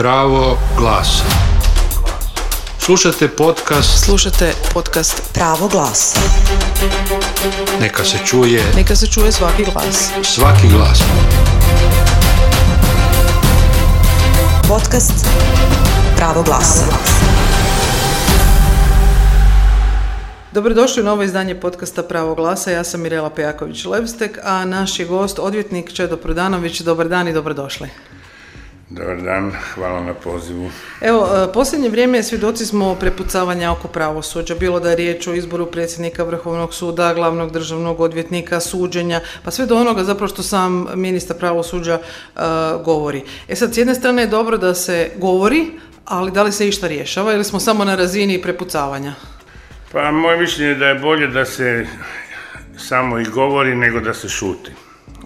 Pravo glasa. Slušate podcast Slušate podcast Pravo glas. Neka se čuje Neka se čuje svaki glas. svaki glas. Podcast Pravo glasa. Dobrodošli u novo izdanje podcasta Pravo glasa. Ja sam Mirela Pejaković-Levstek, a naš je gost odvjetnik Čedo Prodanović. Dobar dan i dobrodošli. Dobar dan, hvala na pozivu. Evo, e, posljednje vrijeme svjedoci smo prepucavanja oko pravosuđa, bilo da je riječ o izboru predsjednika Vrhovnog suda, glavnog državnog odvjetnika, suđenja, pa sve do onoga zapravo što sam ministar pravosuđa e, govori. E sad, s jedne strane je dobro da se govori, ali da li se išta rješava ili smo samo na razini prepucavanja? Pa moje mišljenje je da je bolje da se samo i govori nego da se šuti.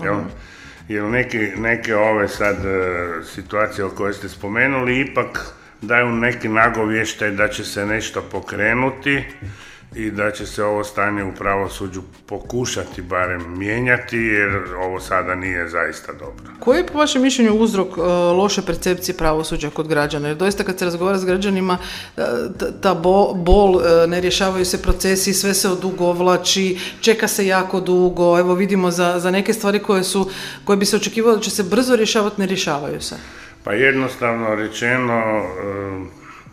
Jel? Jer neke, neke ove sad e, situacije o koje ste spomenuli ipak daju neki nagovještaj da će se nešto pokrenuti i da će se ovo stanje u pravosuđu pokušati barem mijenjati jer ovo sada nije zaista dobro. Koji je po vašem mišljenju uzrok e, loše percepcije pravosuđa kod građana? Jer doista kad se razgovara s građanima, e, ta- ta bo- bol, e, ne rješavaju se procesi, sve se odugovlači, čeka se jako dugo. Evo vidimo za, za neke stvari koje su, koje bi se očekivalo da će se brzo rješavati, ne rješavaju se. Pa jednostavno rečeno,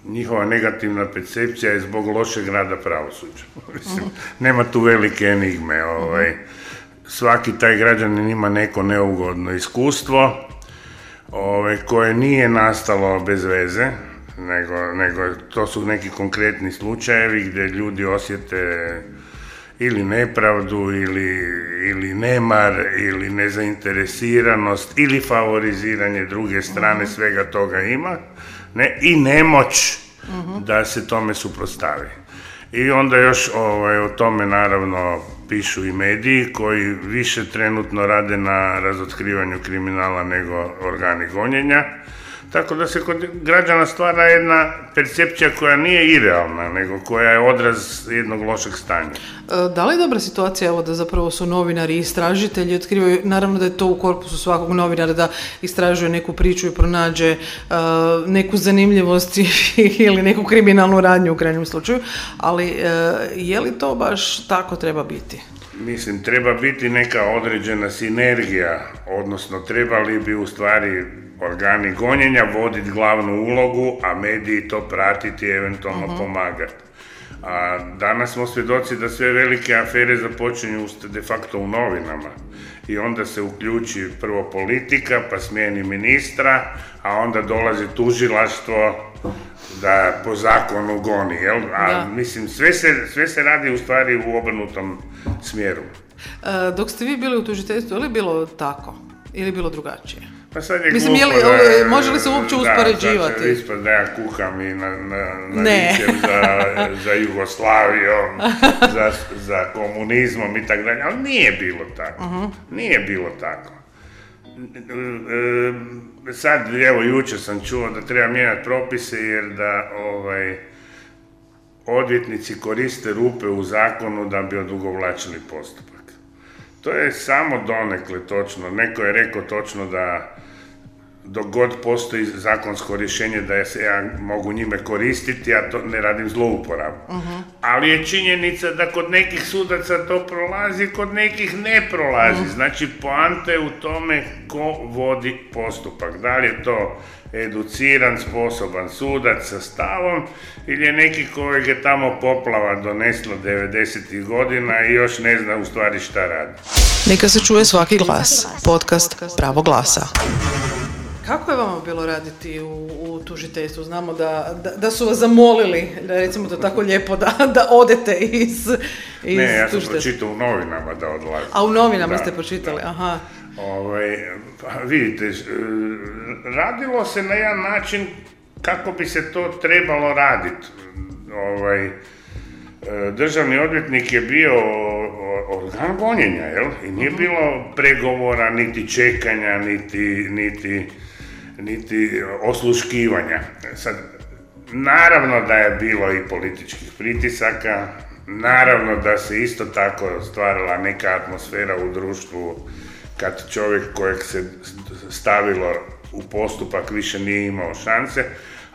njihova negativna percepcija je zbog lošeg rada pravosuđa. Mislim, nema tu velike enigme. Ovaj. Svaki taj građanin ima neko neugodno iskustvo ovaj, koje nije nastalo bez veze, nego, nego to su neki konkretni slučajevi gdje ljudi osjete ili nepravdu ili, ili nemar ili nezainteresiranost ili favoriziranje druge strane svega toga ima ne, i nemoć da se tome suprotstavi. I onda još ovaj, o tome naravno pišu i mediji koji više trenutno rade na razotkrivanju kriminala nego organi gonjenja. Tako da se kod građana stvara jedna percepcija koja nije idealna, nego koja je odraz jednog lošeg stanja. E, Da li je dobra situacija evo da zapravo su novinari i istražitelji otkrivaju, naravno da je to u korpusu svakog novinara da istražuje neku priču i pronađe e, neku zanimljivost ili neku kriminalnu radnju u krajnjem slučaju, ali e, je li to baš tako treba biti? Mislim, treba biti neka određena sinergija, odnosno trebali bi u stvari organi gonjenja voditi glavnu ulogu, a mediji to pratiti i eventualno pomagati. A danas smo svjedoci da sve velike afere započinju de facto u novinama. I onda se uključi prvo politika, pa smijeni ministra, a onda dolazi tužilaštvo da po zakonu goni, jel? A Da. mislim, sve se, sve se radi u stvari u obrnutom smjeru. E, Dok ste vi bili u tužiteljstvu, je li bilo tako? Ili bilo drugačije? Pa sad je Mislim, je li- glupo ovo- može li se uopće da, uspoređivati? će ispod da ja kuham i na, na, na Ne. za, za Jugoslavijom, za, za komunizmom i tako dalje, ali nije bilo tako. Mhm. Nije bilo tako. E, Sad, evo, jučer sam čuo da treba mijenjati propise jer da ovaj, odvjetnici koriste rupe u zakonu da bi odugovlačili postupak. To je samo donekle točno. Neko je rekao točno da dok god postoji zakonsko rješenje da se ja mogu njime koristiti, ja to ne radim zlouporabu. Ali je činjenica da kod nekih sudaca to prolazi, kod nekih ne prolazi. Znači, poanta je u tome ko vodi postupak. Da li je to educiran, sposoban sudac sa stavom ili je neki kojeg je tamo poplava donesla 90. godina i još ne zna u stvari šta radi. Neka se čuje svaki glas. Podcast Pravo glasa. Kako je vama bilo raditi u, u tužiteljstvu? Znamo da, da, da su vas zamolili, da recimo to tako lijepo, da, da odete iz, iz Ne, ja sam pročitao u novinama da odlazim. A u novinama Da, ste pročitali, da. aha. Ovaj, pa vidite, e, radilo se na jedan način kako bi se to trebalo raditi. Ovaj, e, državni odvjetnik je bio organ gonjenja, jel? I nije bilo pregovora, niti čekanja, niti, niti, niti osluškivanja. Sad, naravno da je bilo i političkih pritisaka, naravno da se isto tako stvarala neka atmosfera u društvu kad čovjek kojeg se stavilo u postupak više nije imao šanse.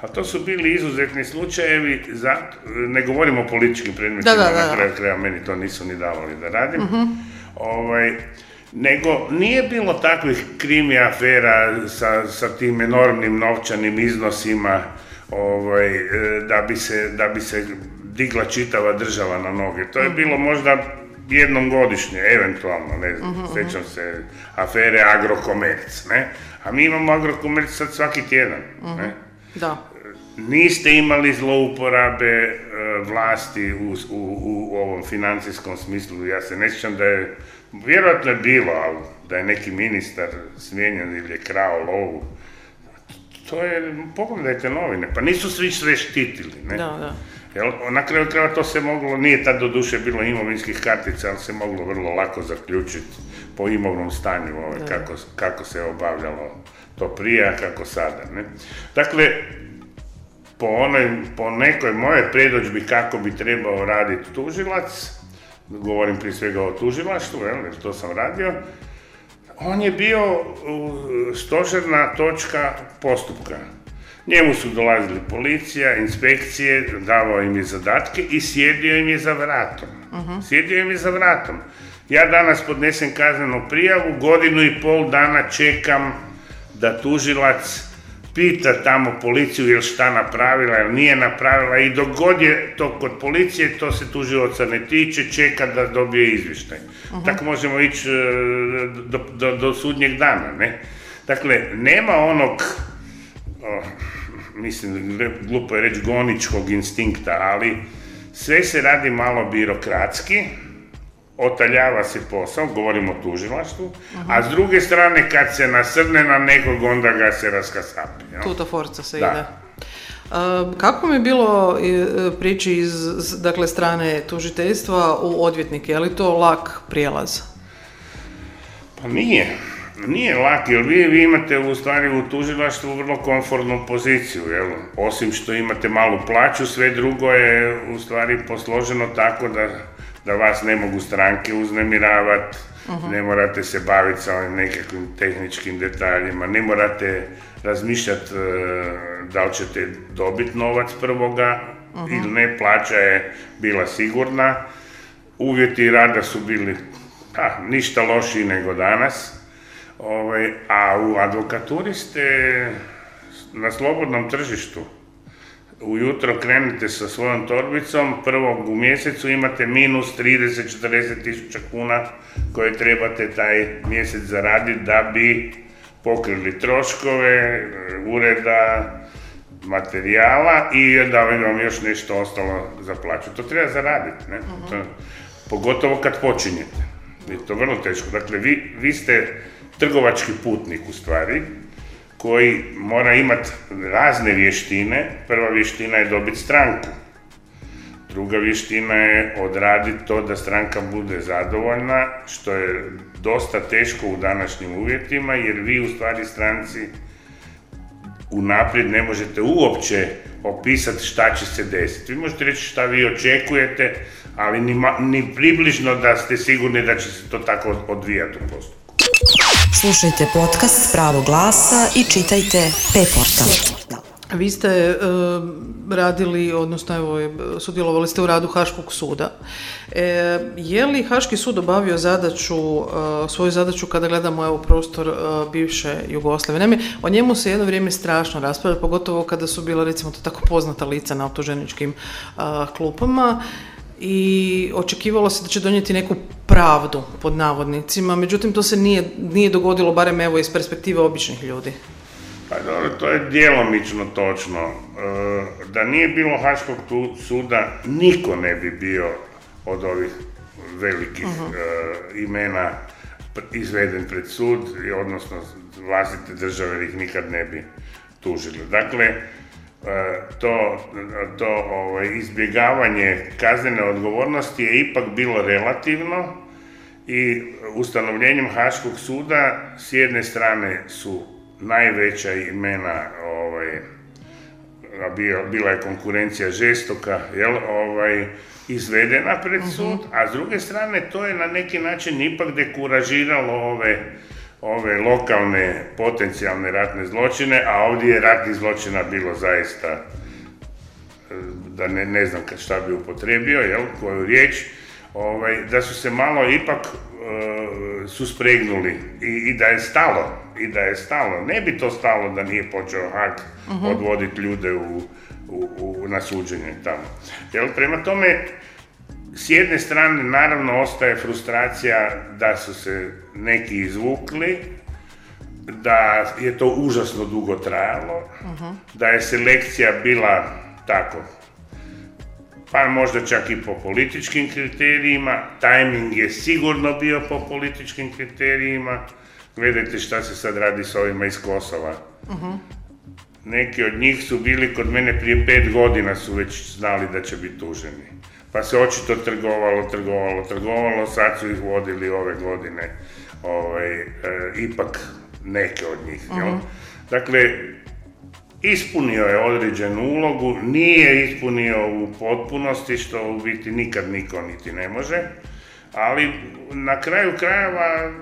A to su bili izuzetni slučajevi, za, ne govorimo o političkim predmetima, Da, da, da, na kraju kraja meni to nisu ni davali da radim. Ovaj, nego nije bilo takvih krimi afera sa, sa tim enormnim novčanim iznosima ovaj, e, da, bi se, da bi se digla čitava država na noge. To je bilo možda jednom godišnje, eventualno, ne znam, sjećam se afere Agrokomerc, ne? A mi imamo Agrokomerc sad svaki tjedan, ne? Da. Niste imali zlouporabe e, vlasti u, u, u ovom financijskom smislu. Ja se ne sjećam da je, vjerojatno je bilo, ali da je neki ministar smijenjen ili je krao lovu. To je, pogledajte novine, pa nisu svi sve štitili, ne? Da, da. Jel, na kraju krajeva to se moglo, nije tad do duše bilo imovinskih kartica, ali se moglo vrlo lako zaključiti po imovnom stanju ovaj, kako, kako se obavljalo to prije, a kako sada. Ne? Dakle, po, onoj, po nekoj moje predođbi kako bi trebao raditi tužilac, govorim prije svega o tužilaštvu, jer to sam radio, on je bio uh, stožerna točka postupka. Njemu su dolazili policija, inspekcije, davao im je zadatke i sjedio im je za vratom. Sjedio im je za vratom. Ja danas podnesem kaznenu prijavu, godinu i pol dana čekam da tužilac pita tamo policiju jel šta napravila, jel nije napravila i dok god je to kod policije, to se tužilaca ne tiče, čeka da dobije izvještaj. Tako možemo ići e, do, do, do sudnjeg dana, ne? Dakle, nema onog, o, mislim, glupo je reći goničkog instinkta, ali sve se radi malo birokratski, otaljava se posao, govorimo o tužilaštvu, a s druge strane kad se nasrne na nekog, onda ga se raskasapi. jel? Tuta forca se Da. ide. Kako mi je bilo e, prići iz s- dakle, strane tužiteljstva u odvjetnike? Je li to lak prijelaz? Pa nije. Nije lak, jer vi, vi imate u stvari u tužilaštvu vrlo komfortnu poziciju, jel? Osim što imate malu plaću, sve drugo je u stvari posloženo tako da, da vas ne mogu stranke uznemiravati, ne morate se baviti sa ovim nekakvim tehničkim detaljima, ne morate razmišljati e, da li ćete dobiti novac prvoga ili ne, plaća je bila sigurna, uvjeti rada su bili ha, ništa lošiji nego danas, ovaj, a u advokaturi ste na slobodnom tržištu. Ujutro krenete sa svojom torbicom, prvog u mjesecu imate minus 30-40 tisuća kuna koje trebate taj mjesec zaraditi da bi pokrili troškove, e, ureda, materijala i da bi vam još nešto ostalo za plaću. To treba zaraditi, ne? To, pogotovo kad počinjete. Je to vrlo teško. Dakle, vi, vi ste trgovački putnik u stvari, koji mora imati razne vještine. Prva vještina je dobiti stranku. Druga vještina je odraditi to da stranka bude zadovoljna, što je dosta teško u današnjim uvjetima, jer vi u stvari stranci unaprijed ne možete uopće opisati šta će se desiti. Vi možete reći šta vi očekujete, ali ni, ni približno da ste sigurni da će se to tako odvijati u postupku. Slušajte podcast s pravog glasa i čitajte P-portal. Vi ste e, radili, odnosno evo, e, sudjelovali ste u radu Haškog suda. E, je li Haški sud obavio zadaću, e, svoju zadaću kada gledamo evo prostor bivše Jugoslavije? Naime, o njemu se jedno vrijeme strašno raspravlja, pogotovo kada su bila recimo to tako poznata lica na optuženičkim klupama i očekivalo se da će donijeti neku pravdu pod navodnicima, međutim to se nije, nije dogodilo, barem evo iz perspektive običnih ljudi. Pa dobro, to je djelomično točno. E, Da nije bilo Haškog suda, niko ne bi bio od ovih velikih e, imena izveden pred sud, odnosno vlastite države ih nikad ne bi tužili. Dakle, to, to ovaj, izbjegavanje kaznene odgovornosti je ipak bilo relativno i ustanovljenjem Haškog suda s jedne strane su najveća imena ovaj, bila je konkurencija žestoka, jel, ovaj, izvedena pred sud, a s druge strane to je na neki način ipak dekuražiralo ove, ove lokalne potencijalne ratne zločine, a ovdje je ratnih zločina bilo zaista, e, da ne, ne znam šta bi upotrebio, jel, koju riječ, ovaj, da su se malo ipak e, suspregnuli i, i da je stalo, i da je stalo. Ne bi to stalo da nije počeo Hak odvoditi ljude u, u, u, na suđenje tamo. Jel, prema tome, s jedne strane, naravno, ostaje frustracija da su se neki izvukli, da je to užasno dugo trajalo, da je selekcija bila tako, pa možda čak i po političkim kriterijima, tajming je sigurno bio po političkim kriterijima, gledajte šta se sad radi s ovima iz Kosova. Neki od njih su bili kod mene prije pet godina su već znali da će biti tuženi. Pa se očito trgovalo, trgovalo, trgovalo, sad su ih vodili ove godine ovaj, e, ipak neke od njih. jel? Dakle, ispunio je određenu ulogu, nije ispunio u potpunosti, što u biti nikad niko niti ne može, ali na kraju krajeva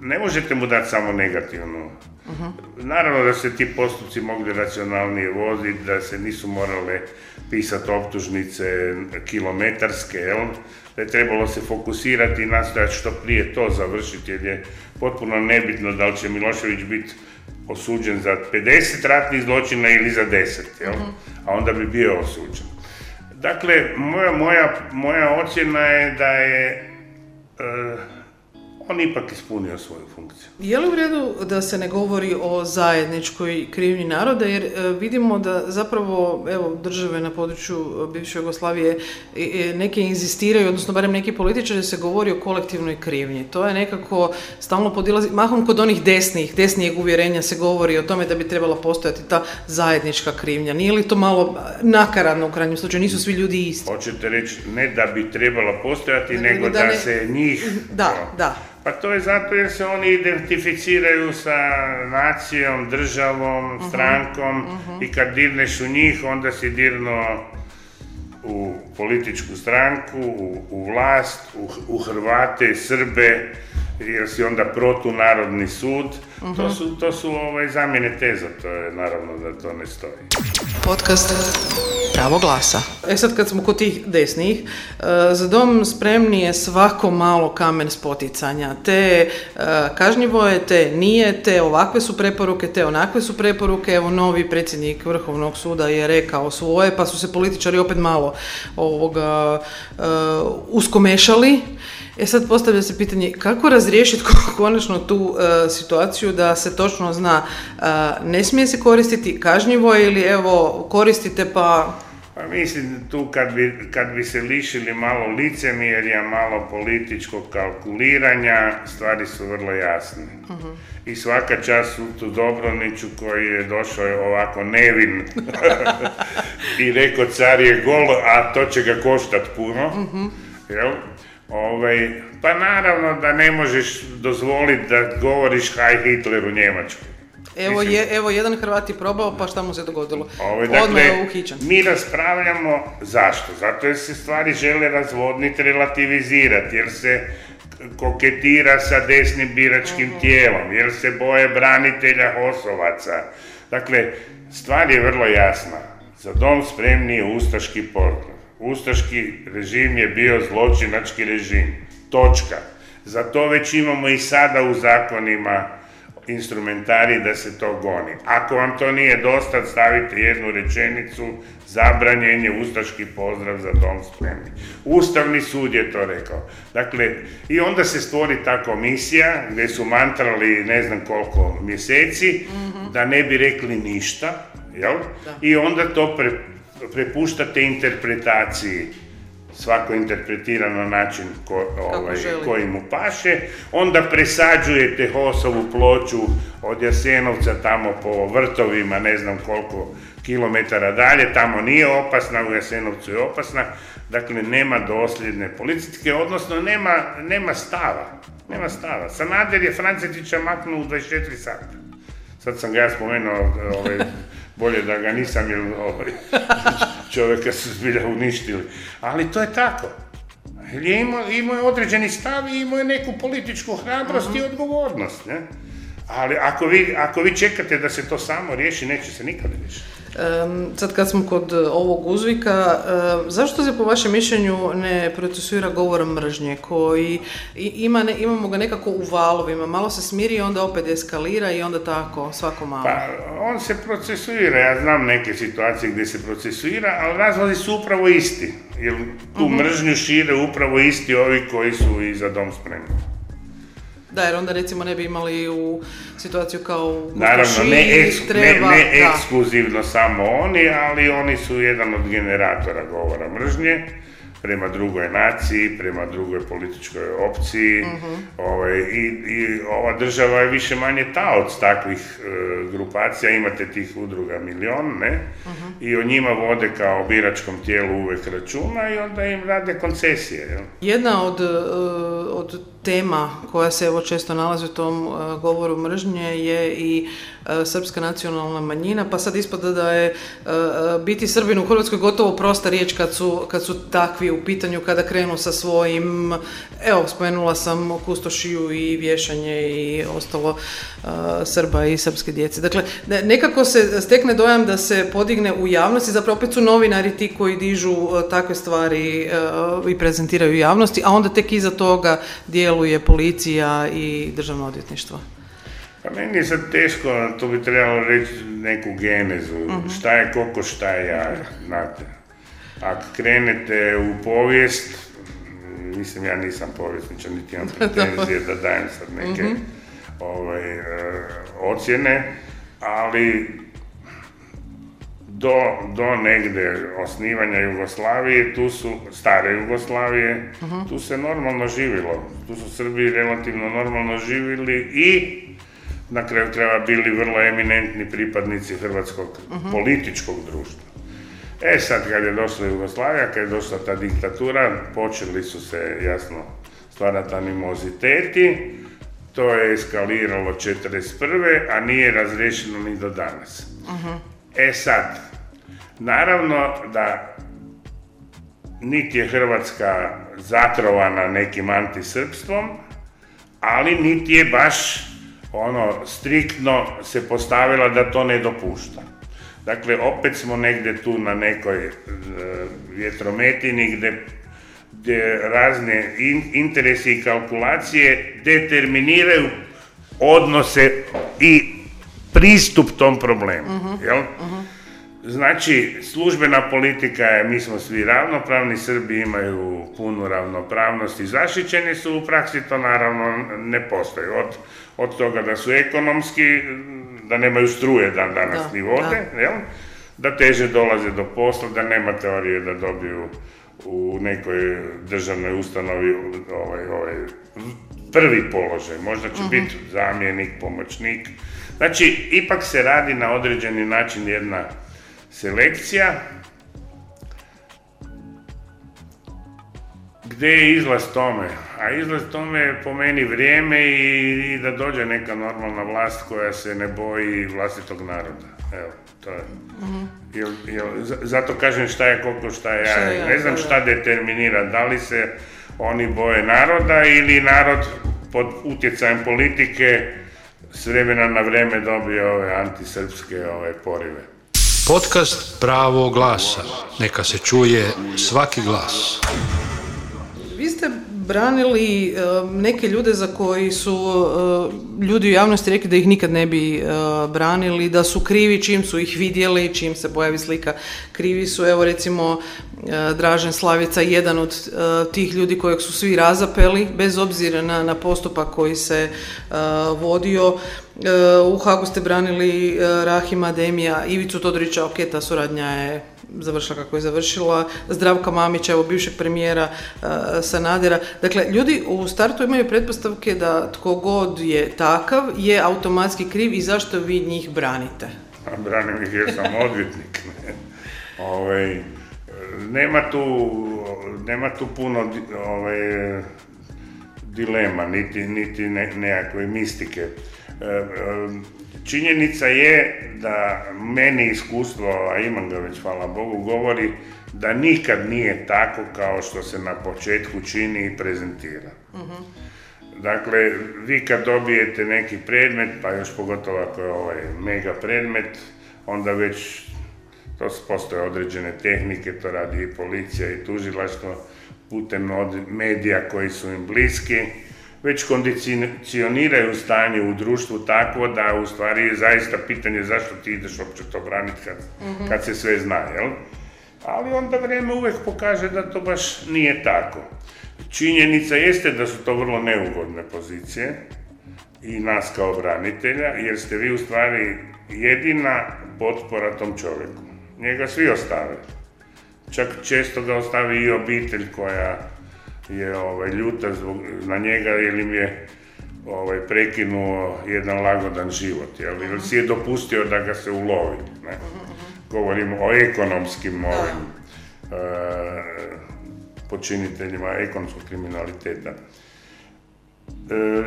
ne možete mu dati samo negativnu. Naravno da se ti postupci mogli racionalnije voditi, da se nisu morale pisati optužnice kilometarske, jel? da je trebalo se fokusirati i nastojati što prije to završiti, jer je potpuno nebitno da li će Milošević biti osuđen za 50 ratnih zločina ili za 10, jel? a onda bi bio osuđen. Dakle, moja, moja, moja ocjena je da je e, on ipak ispunio svoju funkciju. Je li u redu da se ne govori o zajedničkoj krivnji naroda, jer e, vidimo da zapravo evo, države na području e, bivše Jugoslavije e, neke inzistiraju, odnosno barem neki političari se govori o kolektivnoj krivnji. To je nekako stalno podilazi, mahom kod onih desnih, desnijeg uvjerenja se govori o tome da bi trebala postojati ta zajednička krivnja. Nije li to malo nakaradno u krajnjem slučaju, nisu svi ljudi isti? Hoćete reći ne da bi trebala postojati, Nego nego, da da, ne- se njih... Da, da. Pa to je zato jer se oni identificiraju sa nacijom, državom, Mhm, strankom i kad dirneš u njih, onda si dirno u političku stranku, u, u vlast, u, u Hrvate, Srbe, jer si onda protunarodni sud. Mhm. To su, to su ovaj, zamjene teza, to je naravno da to ne stoji. Podcast Pravo glasa. E sad kad smo kod tih desnih, e, za dom spremni je svako malo kamen spoticanja. Te e, kažnjivo je, te nije, te ovakve su preporuke, te onakve su preporuke. Evo novi predsjednik Vrhovnog suda je rekao svoje, pa su se političari opet malo ovoga e, uskomešali. E sad postavlja se pitanje kako razriješiti ko- konačno tu e, situaciju da se točno zna e, ne smije se koristiti kažnjivo je ili evo koristite pa Pa mislim tu kad bi, kad bi se lišili malo licemjerja, malo političkog kalkuliranja, stvari su vrlo jasne. I svaka čast tu Dobroniću koji je došao ovako nevin i rekao car je gol, a to će ga koštat puno. Jel? Ovaj, pa naravno da ne možeš dozvoliti da govoriš Haj Hitler u Njemačkoj. Evo, je, evo jedan Hrvat je probao, pa šta mu se dogodilo? Ovaj, Odmah je dakle, uhićen. mi raspravljamo zašto? Zato jer se stvari žele razvodniti, relativizirati, jer se koketira sa desnim biračkim tijelom, jer se boje branitelja Hosovaca. Dakle, stvar je vrlo jasna. Za dom spremni je ustaški pozdrav. Ustaški režim je bio zločinački režim. Točka. Za to već imamo i sada u zakonima instrumentari da se to goni. Ako vam to nije dosta, stavite jednu rečenicu, zabranjen je ustaški pozdrav za dom spremni. Ustavni sud je to rekao. Dakle, i onda se stvori ta komisija gdje su mantrali ne znam koliko mjeseci, da ne bi rekli ništa, jel? I onda to pre, prepuštate interpretaciji svako interpretira na način ko, ovaj, koji mu paše, onda presađujete Hosovu ploču od Jasenovca tamo po vrtovima, ne znam koliko kilometara dalje, tamo nije opasna, u Jasenovcu je opasna, dakle nema dosljedne politike, odnosno nema, nema stava, nema stava. Sanader je Francetića maknuo u 24 sata. Sad sam ga ja spomenuo, ovaj, bolje da ga nisam, jer ovaj, čovjeka su zbilja uništili. Ali to je tako. Imao, je određeni stav i imao je neku političku hrabrost i odgovornost. Ne? Ali ako vi, ako vi čekate da se to samo riješi, neće se nikad riješiti. Em, sad kad smo kod ovog uzvika, em, zašto se po vašem mišljenju ne procesuira govor mržnje koji ima ne- imamo ga nekako u valovima, malo se smiri i onda opet eskalira i onda tako svako malo. Pa, on se procesuira, ja znam neke situacije gdje se procesuira, ali razlozi su upravo isti. Jer tu mržnju šire upravo isti ovi koji su i za dom spremni. Da, jer onda recimo ne bi imali u situaciju kao u Naravno, ne, eks- treba, ne, ne ekskluzivno samo oni, ali oni su jedan od generatora govora mržnje prema drugoj naciji, prema drugoj političkoj opciji. Mhm. ovaj, i, I ova država je više manje taoc takvih e, grupacija, imate tih udruga milion, ne? Mhm. I o njima vode kao biračkom tijelu uvijek računa i onda im rade koncesije. Jel? Jedna od, e, od tema koja se evo često nalazi u tom e, govoru mržnje je i srpska nacionalna manjina, pa sad ispada da je e, e, biti Srbin u Hrvatskoj gotovo prosta riječ kad su, kad su takvi u pitanju, kada krenu sa svojim, evo, spomenula sam kustošiju i vješanje i ostalo e, Srba i srpske djece. Dakle, ne- nekako se stekne dojam da se podigne u javnosti, zapravo opet su novinari ti koji dižu e, takve stvari e, i prezentiraju javnosti, a onda tek iza toga djeluje policija i državno odvjetništvo. Pa meni je sad teško, to bi trebalo reći neku genezu, šta je koliko, šta je ja, znate. Ako krenete u povijest, mislim ja nisam povjesničar, niti imam pretenzije da dajem sad neke ovaj, e, ocjene, ali do, do negde osnivanja Jugoslavije, tu su, stare Jugoslavije, tu se normalno živilo. Tu su Srbi relativno normalno živjeli i na kraju krajeva bili vrlo eminentni pripadnici hrvatskog političkog društva. E sad kad je došla Jugoslavija, kad je došla ta diktatura, počeli su se jasno stvarati animoziteti, to je eskaliralo 41. a nije razriješeno ni do danas. E sad, naravno da niti je Hrvatska zatrovana nekim antisrpstvom, ali niti je baš ono striktno se postavila da to ne dopušta. Dakle, opet smo negdje tu na nekoj e, vjetrometini gdje, gdje razne in- interesi i kalkulacije determiniraju odnose i pristup tom problemu. Jel? Znači, službena politika je, mi smo svi ravnopravni, Srbi imaju punu ravnopravnost i zaštićeni su, u praksi to naravno ne postoji. Od, od toga da su ekonomski, da nemaju struje dan danas Da, ni vode, jel? da teže dolaze do posla, da nema teorije da dobiju u nekoj državnoj ustanovi ovaj, ovaj, prvi položaj, možda će biti zamjenik, pomoćnik. Znači, ipak se radi na određeni način jedna selekcija gdje je izlaz tome? A izlaz tome je po meni vrijeme i, i da dođe neka normalna vlast koja se ne boji vlastitog naroda. Evo, to je. Jel- jel- z- zato kažem šta je koliko, šta je Šta ja. je Ne znam šta determinira, da li se oni boje naroda ili narod pod utjecajem politike s vremena na vrijeme dobije ove antisrpske ove porive. Podcast Pravo glasa. Neka se čuje svaki glas. Vi ste branili e, neke ljude za koji su e, ljudi u javnosti rekli da ih nikad ne bi e, branili, da su krivi čim su ih vidjeli, čim se pojavi slika, krivi su, evo recimo Dražen Slavica, jedan od tih ljudi kojeg su svi razapeli, bez obzira na, na postupak koji se vodio. U Hagu ste branili e, Rahima Demija, Ivicu Todorića, ok, ta suradnja je završila kako je završila, Zdravka Mamića, evo bivšeg premijera e, Sanadera. Dakle, ljudi u startu imaju pretpostavke da tko god je takav je automatski kriv i zašto vi njih branite? Branim ih jer sam odvjetnik. ne. Ovaj, nema tu, nema tu puno di- ovaj, dilema, niti, niti ne, nekakve mistike. Činjenica je da meni iskustvo, a imam ga već, hvala Bogu, govori da nikad nije tako kao što se na početku čini i prezentira. Dakle, vi kad dobijete neki predmet, pa još pogotovo ako je ovaj mega predmet, onda već to postoje određene tehnike, to radi i policija i tužilaštvo putem medija koji su im bliski, već kondicioniraju stanje u društvu tako da u stvari je zaista pitanje zašto ti ideš uopće to braniti kad, mhm. kad se sve zna, jel? Ali onda vrijeme uvijek pokaže da to baš nije tako. Činjenica jeste da su to vrlo neugodne pozicije i nas kao branitelja, jer ste vi u stvari jedina potpora tom čovjeku. Njega svi ostave. Čak često ga ostavi i obitelj koja je ovaj, ljuta zbog, na njega jer im je ovaj, prekinuo jedan lagodan život, jel? ili si je dopustio da ga se ulovi. Ne? Govorim o ekonomskim ovim, uh, počiniteljima ekonomskog kriminaliteta. E,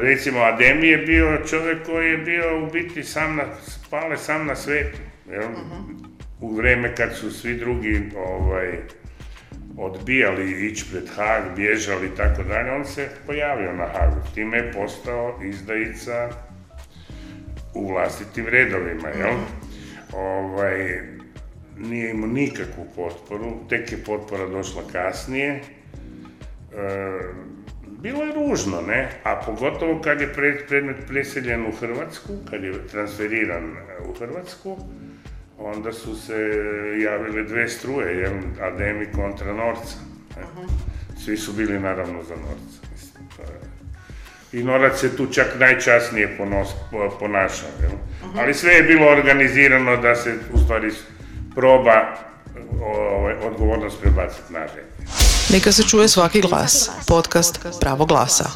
recimo, Ademi je bio čovjek koji je bio u biti sam na, spale sam na svetu. Jel? U vrijeme kad su svi drugi ovaj, odbijali ići pred Hag, bježali i tako dalje, on se pojavio na Hagu. Time je postao izdajica u vlastitim redovima, jel? Ovaj, nije imao nikakvu potporu, tek je potpora došla kasnije. E, bilo je ružno, ne? A pogotovo kad je predmet preseljen u Hrvatsku, kad je transferiran u Hrvatsku, onda su se javile dve struje, jel, Ademi kontra Norca. Svi su bili naravno za Norca. Mislim, I Norac se tu čak najčasnije ponos, ponašao. Jel? Ali sve je bilo organizirano da se u stvari proba ovaj, odgovornost prebaciti na Neka se čuje svaki glas. Podcast Pravo glasa.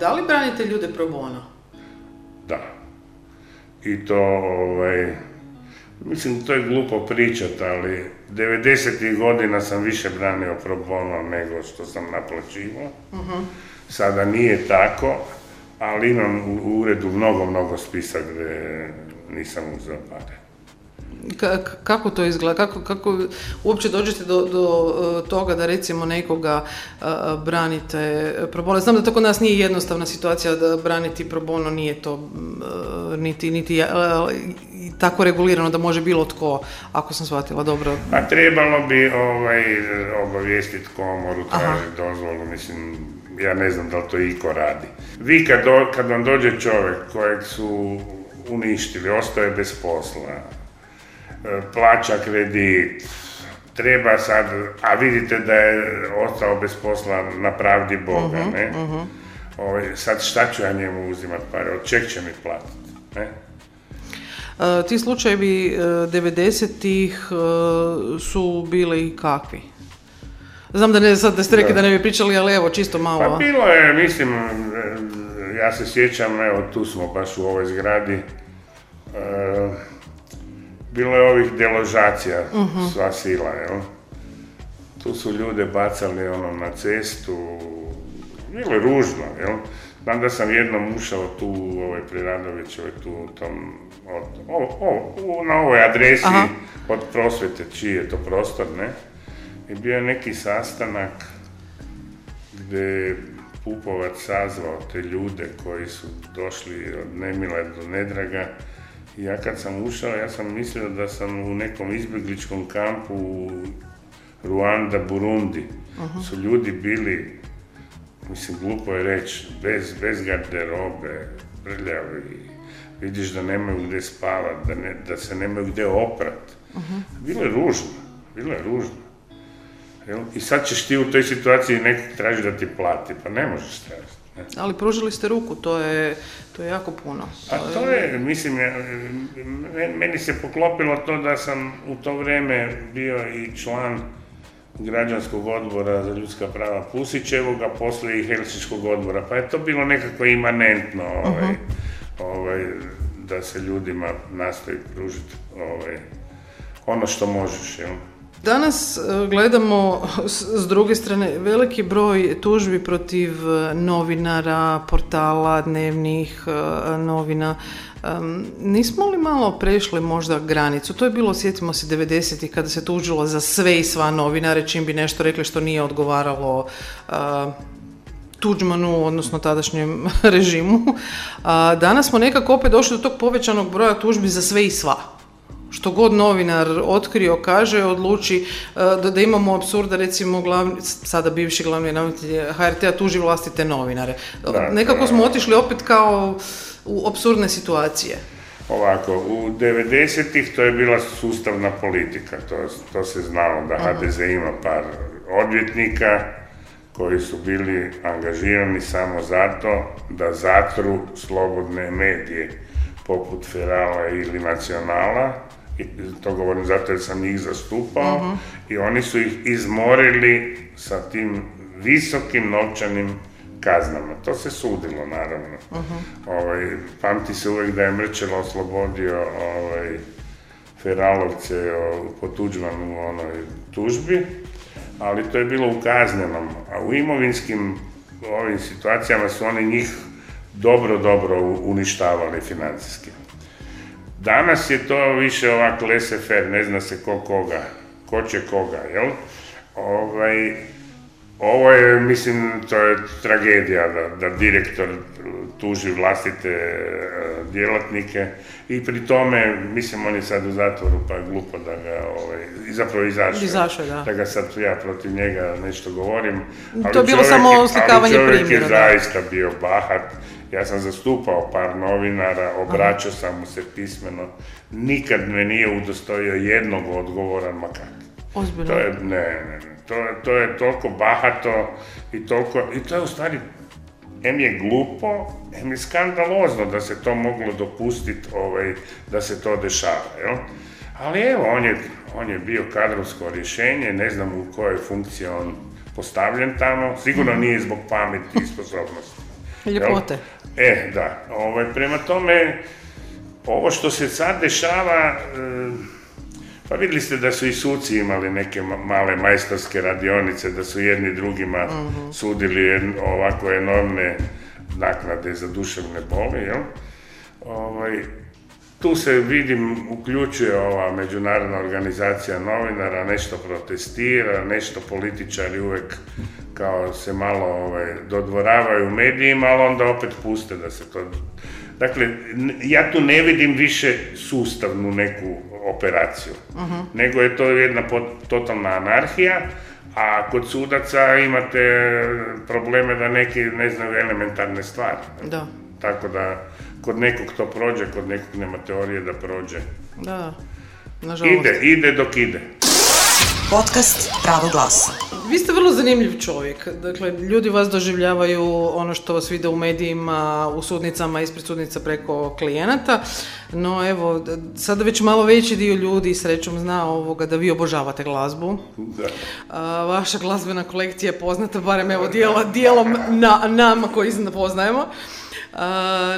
Da li branite ljude pro bono? I to, ovaj, mislim, to je glupo pričat, ali 90. godina sam više branio pro bono nego što sam naplaćivao. uh Sada nije tako, ali imam u uredu mnogo, mnogo spisa gdje nisam uzeo pare kako to izgleda? Kako, kako uopće dođete do, do e, toga da recimo nekoga uh, branite pro Znam da to kod nas nije jednostavna situacija da braniti pro bono nije to niti, niti tako regulirano da može bilo tko, ako sam shvatila dobro. Pa trebalo bi ovaj, obavijestiti komoru, tražiti dozvolu, mislim, ja ne znam da li to iko radi. Vi kad, kad vam dođe čovjek kojeg su uništili, ostaje bez posla, E, plaća kredit, treba sad, a vidite da je ostao bez posla na pravdi Boga, uh ne? uh Ovaj, sad šta ću ja njemu uzimati pare, od čeg će mi platiti, ne? Uh, ti slučajevi 90-ih uh, su bili kakvi? Znam da ne, sad da ste rekli da. ne bi pričali, ali evo, čisto malo. Pa bilo je, mislim, ja se sjećam, evo, tu smo baš u ovoj zgradi, bilo je ovih deložacija, uh sva sila, jel? Tu su ljude bacali ono na cestu, bilo je ružno, jel? Znam da sam jednom ušao tu u ovoj Priradovićevoj, tu u tom, od, o, na ovoj adresi od prosvete, čiji je to prostor, ne? I bio je neki sastanak gdje je Pupovac sazvao te ljude koji su došli od Nemila do Nedraga ja kad sam ušao, ja sam mislio da sam u nekom izbjegličkom kampu u Ruanda, Burundi. Su ljudi bili, mislim, glupo je reći, bez, bez garderobe, prljavi, vidiš da nemaju gdje spavati, da, da se nemaju gdje oprat. Bilo je ružno, bilo je ružno. I sad ćeš ti u toj situaciji nekog tražiti da ti plati, pa ne možeš tražiti. Ali pružili ste ruku, to je, to je jako puno. A to je, mislim, meni se poklopilo to da sam u to vrijeme bio i član građanskog odbora za ljudska prava Pusićevoga, poslije i Helsinškog odbora, pa je to bilo nekako imanentno ovaj, mhm. ovaj, da se ljudima nastoji pružiti ovaj, ono što možeš. Jel? Danas e, gledamo s druge strane veliki broj tužbi protiv e, novinara, portala, dnevnih e, novina. Nismo li malo prešli možda granicu? To je bilo, sjetimo se, 90. kada se tužilo za sve i sva novinare, čim bi nešto rekli što nije odgovaralo Tuđmanu, odnosno tadašnjem režimu. danas smo nekako opet došli do tog povećanog broja tužbi za sve i sva što god novinar otkrio, kaže, odluči e, da, da imamo apsurda, recimo, glavni, sada bivši glavni ravnatelj HRT-a tuži vlastite novinare. Nekako smo otišli opet kao u apsurdne situacije. Ovako, u 90-ih to je bila sustavna politika, to, to se znalo da HDZ ima par odvjetnika koji su bili angažirani samo zato da zatru slobodne medije poput Ferala ili Nacionala to govorim zato jer sam njih zastupao, i oni su ih izmorili sa tim visokim novčanim kaznama. To se sudilo, naravno. uh Ovaj, pamti se uvijek da je Mrčelo oslobodio ovaj, Feralovce po Tuđmanu onoj tužbi, ali to je bilo u kaznenom, a u imovinskim ovim situacijama su oni njih dobro, dobro uništavali financijski. Danas je to više ovak laissez ne zna se ko koga, ko će koga, jel? Ovaj, ovo je, mislim, to je tragedija da, da direktor tuži vlastite e, djelatnike i pri tome, mislim, on je sad u zatvoru, pa je glupo da ga, ovaj, zapravo izašao, da. da ga sad ja protiv njega nešto govorim. Ali to je bilo samo oslikavanje primjera. Ali čovjek je zaista bio bahat, ja sam zastupao par novinara, obraćao sam mu se pismeno, nikad me nije udostojio jednog odgovora, ma Ozbiljno? To je, ne, ne, to, to je toliko bahato i toliko, i to je u stvari, em je glupo, em je skandalozno da se to moglo dopustiti, ovaj, da se to dešava, jel? Ali evo, on je, on je bio kadrovsko rješenje, ne znam u kojoj funkciji on postavljen tamo, sigurno nije zbog pameti i sposobnosti. Ljepote. E, da. Ovaj, prema tome, ovo što se sad dešava, e, pa vidjeli ste da su i suci imali neke male majstorske radionice, da su jedni drugima mhm. sudili ovako enormne naknade za duševne boli, jel? Ovaj, tu se vidim, uključuje ova međunarodna organizacija novinara, nešto protestira, nešto političari uvijek kao se malo ovaj, dodvoravaju u medijima, ali onda opet puste da se to... Dakle, ja tu ne vidim više sustavnu neku operaciju, uh nego je to jedna totalna anarhija, a kod sudaca imate probleme da neki ne znaju elementarne stvari. Da. Tako da, kod nekog to prođe, kod nekog nema teorije da prođe. Da, nažalost. Ide, ide dok ide. Podcast Pravo glasa. Vi ste vrlo zanimljiv čovjek. Dakle, ljudi vas doživljavaju ono što vas vide u medijima, u sudnicama, ispred sudnica preko klijenata. No evo, sada već malo veći dio ljudi srećom zna ovoga da vi obožavate glazbu. Da. vaša glazbena kolekcija je poznata, barem evo dijelom na, nama koji poznajemo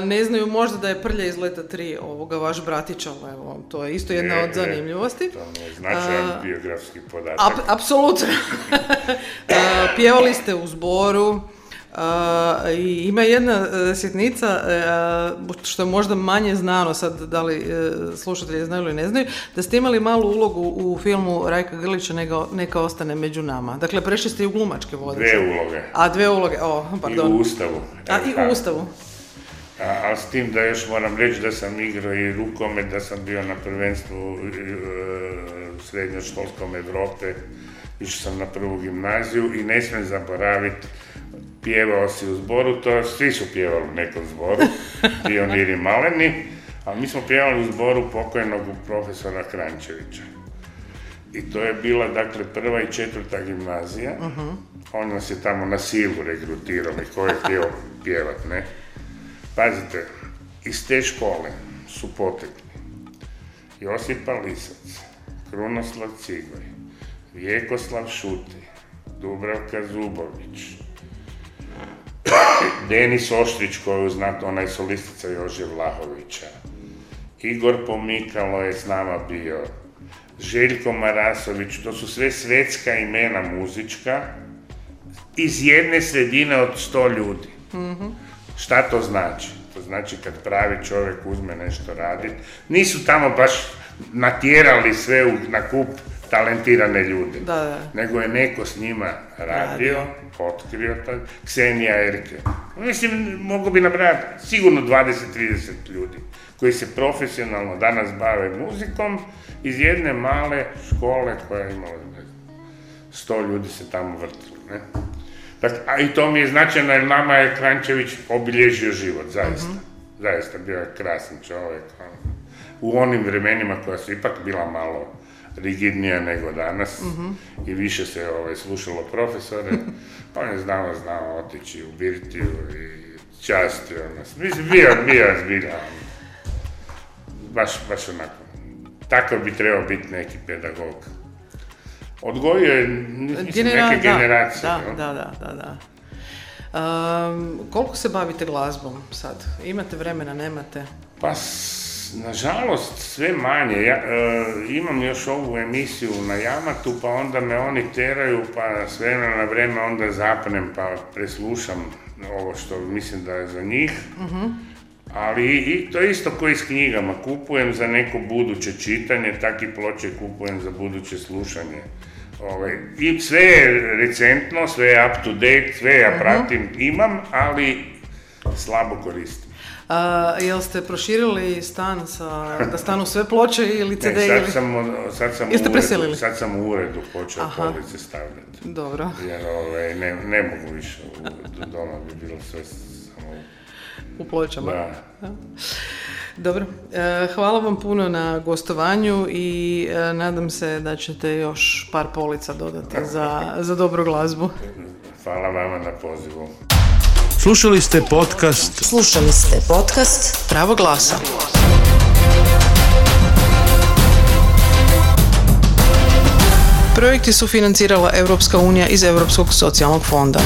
ne znaju možda da je Prlja iz leta 3 ovoga vaš bratić, ali evo, to je isto jedna od zanimljivosti. To je značajan biografski podatak. apsolutno. Pjevali ste u zboru, i ima jedna uh, sitnica uh, što je možda manje znano sad da li uh, slušatelji znaju ili ne znaju da ste imali malu ulogu u filmu Rajka Grlića neka, neka ostane među nama. Dakle prešli ste i u glumačke vode dve uloge. A dve uloge, o, pardon i u Ustavu a i u Ustavu a, s tim da još moram reći da sam igrao i rukomet, da sam bio na prvenstvu e, srednjoškolskom Evrope, išao sam na prvu gimnaziju i ne smijem zaboraviti, pjevao si u zboru, to svi su pjevali u nekom zboru, pioniri maleni, ali mi smo pjevali u zboru pokojnog profesora Krančevića. I to je bila, dakle, prva i četvrta gimnazija. uh On nas je tamo na silu regrutirao i ko je htio pjevat, ne? Pazite, iz te škole su potekli Josipa Lisac, Krunoslav Cigoj, Vjekoslav Šuti, Dubravka Zubović, Denis Oštrić koju znate, onaj solistica Jože Vlahovića, Igor Pomikalo je s nama bio, Željko Marasović, to su sve svetska imena muzička, iz jedne sredine od sto ljudi. Šta to znači? To znači kad pravi čovjek uzme nešto raditi. Nisu tamo baš natjerali sve u, na kup talentirane ljude. Da, da. Nego je neko s njima radio, otkrio to. Ksenija Erke. Mislim, mogu bi nabrati sigurno 20-30 ljudi koji se profesionalno danas bave muzikom iz jedne male škole koja je imala, ne znam, 100 ljudi se tamo vrtilo, ne? Dakle, a i to mi je značajno jer nama je Krančević obilježio život, zaista. Zaista, bio je krasan čovjek. ono. U onim vremenima koja su ipak bila malo rigidnija nego danas i više se ovaj, slušalo profesore, on je znao, znao otići u Birtiju i častio nas. Mislim, bio, bio zbilja, ono, baš, baš onako. Takav bi trebao biti neki pedagog. Odgojio je mislim, Genera- neke da, generacije. Da, jel? da, da, da, da. Um, koliko se bavite glazbom sad? Imate vremena, nemate? Pa, nažalost, sve manje. Ja, e, imam još ovu emisiju na Jamatu, pa onda me oni teraju, pa s vremena na vrijeme onda zapnem, pa preslušam ovo što mislim da je za njih. Ali i, i to je isto koji s knjigama. Kupujem za neko buduće čitanje, tak i ploče kupujem za buduće slušanje. Ovaj, I sve je recentno, sve je up to date, sve ja pratim, imam, ali slabo koristim. A, jel ste proširili stan sa, da stanu sve ploče ili CD Ne, sad ili... sam, sad sam, Jeste uredu, sad sam u uredu počeo Aha. police stavljati. Dobro, Jer ovaj, ne, ne mogu više, u, doma bi bilo sve. U pločama. Da. Dobro, e, hvala vam puno na gostovanju i e, nadam se da ćete još par polica dodati za, za dobru glazbu. Hvala vama na pozivu. Slušali ste podcast Slušali ste podcast Pravo glasa. Projekti su financirala Europska unija iz Europskog socijalnog fonda.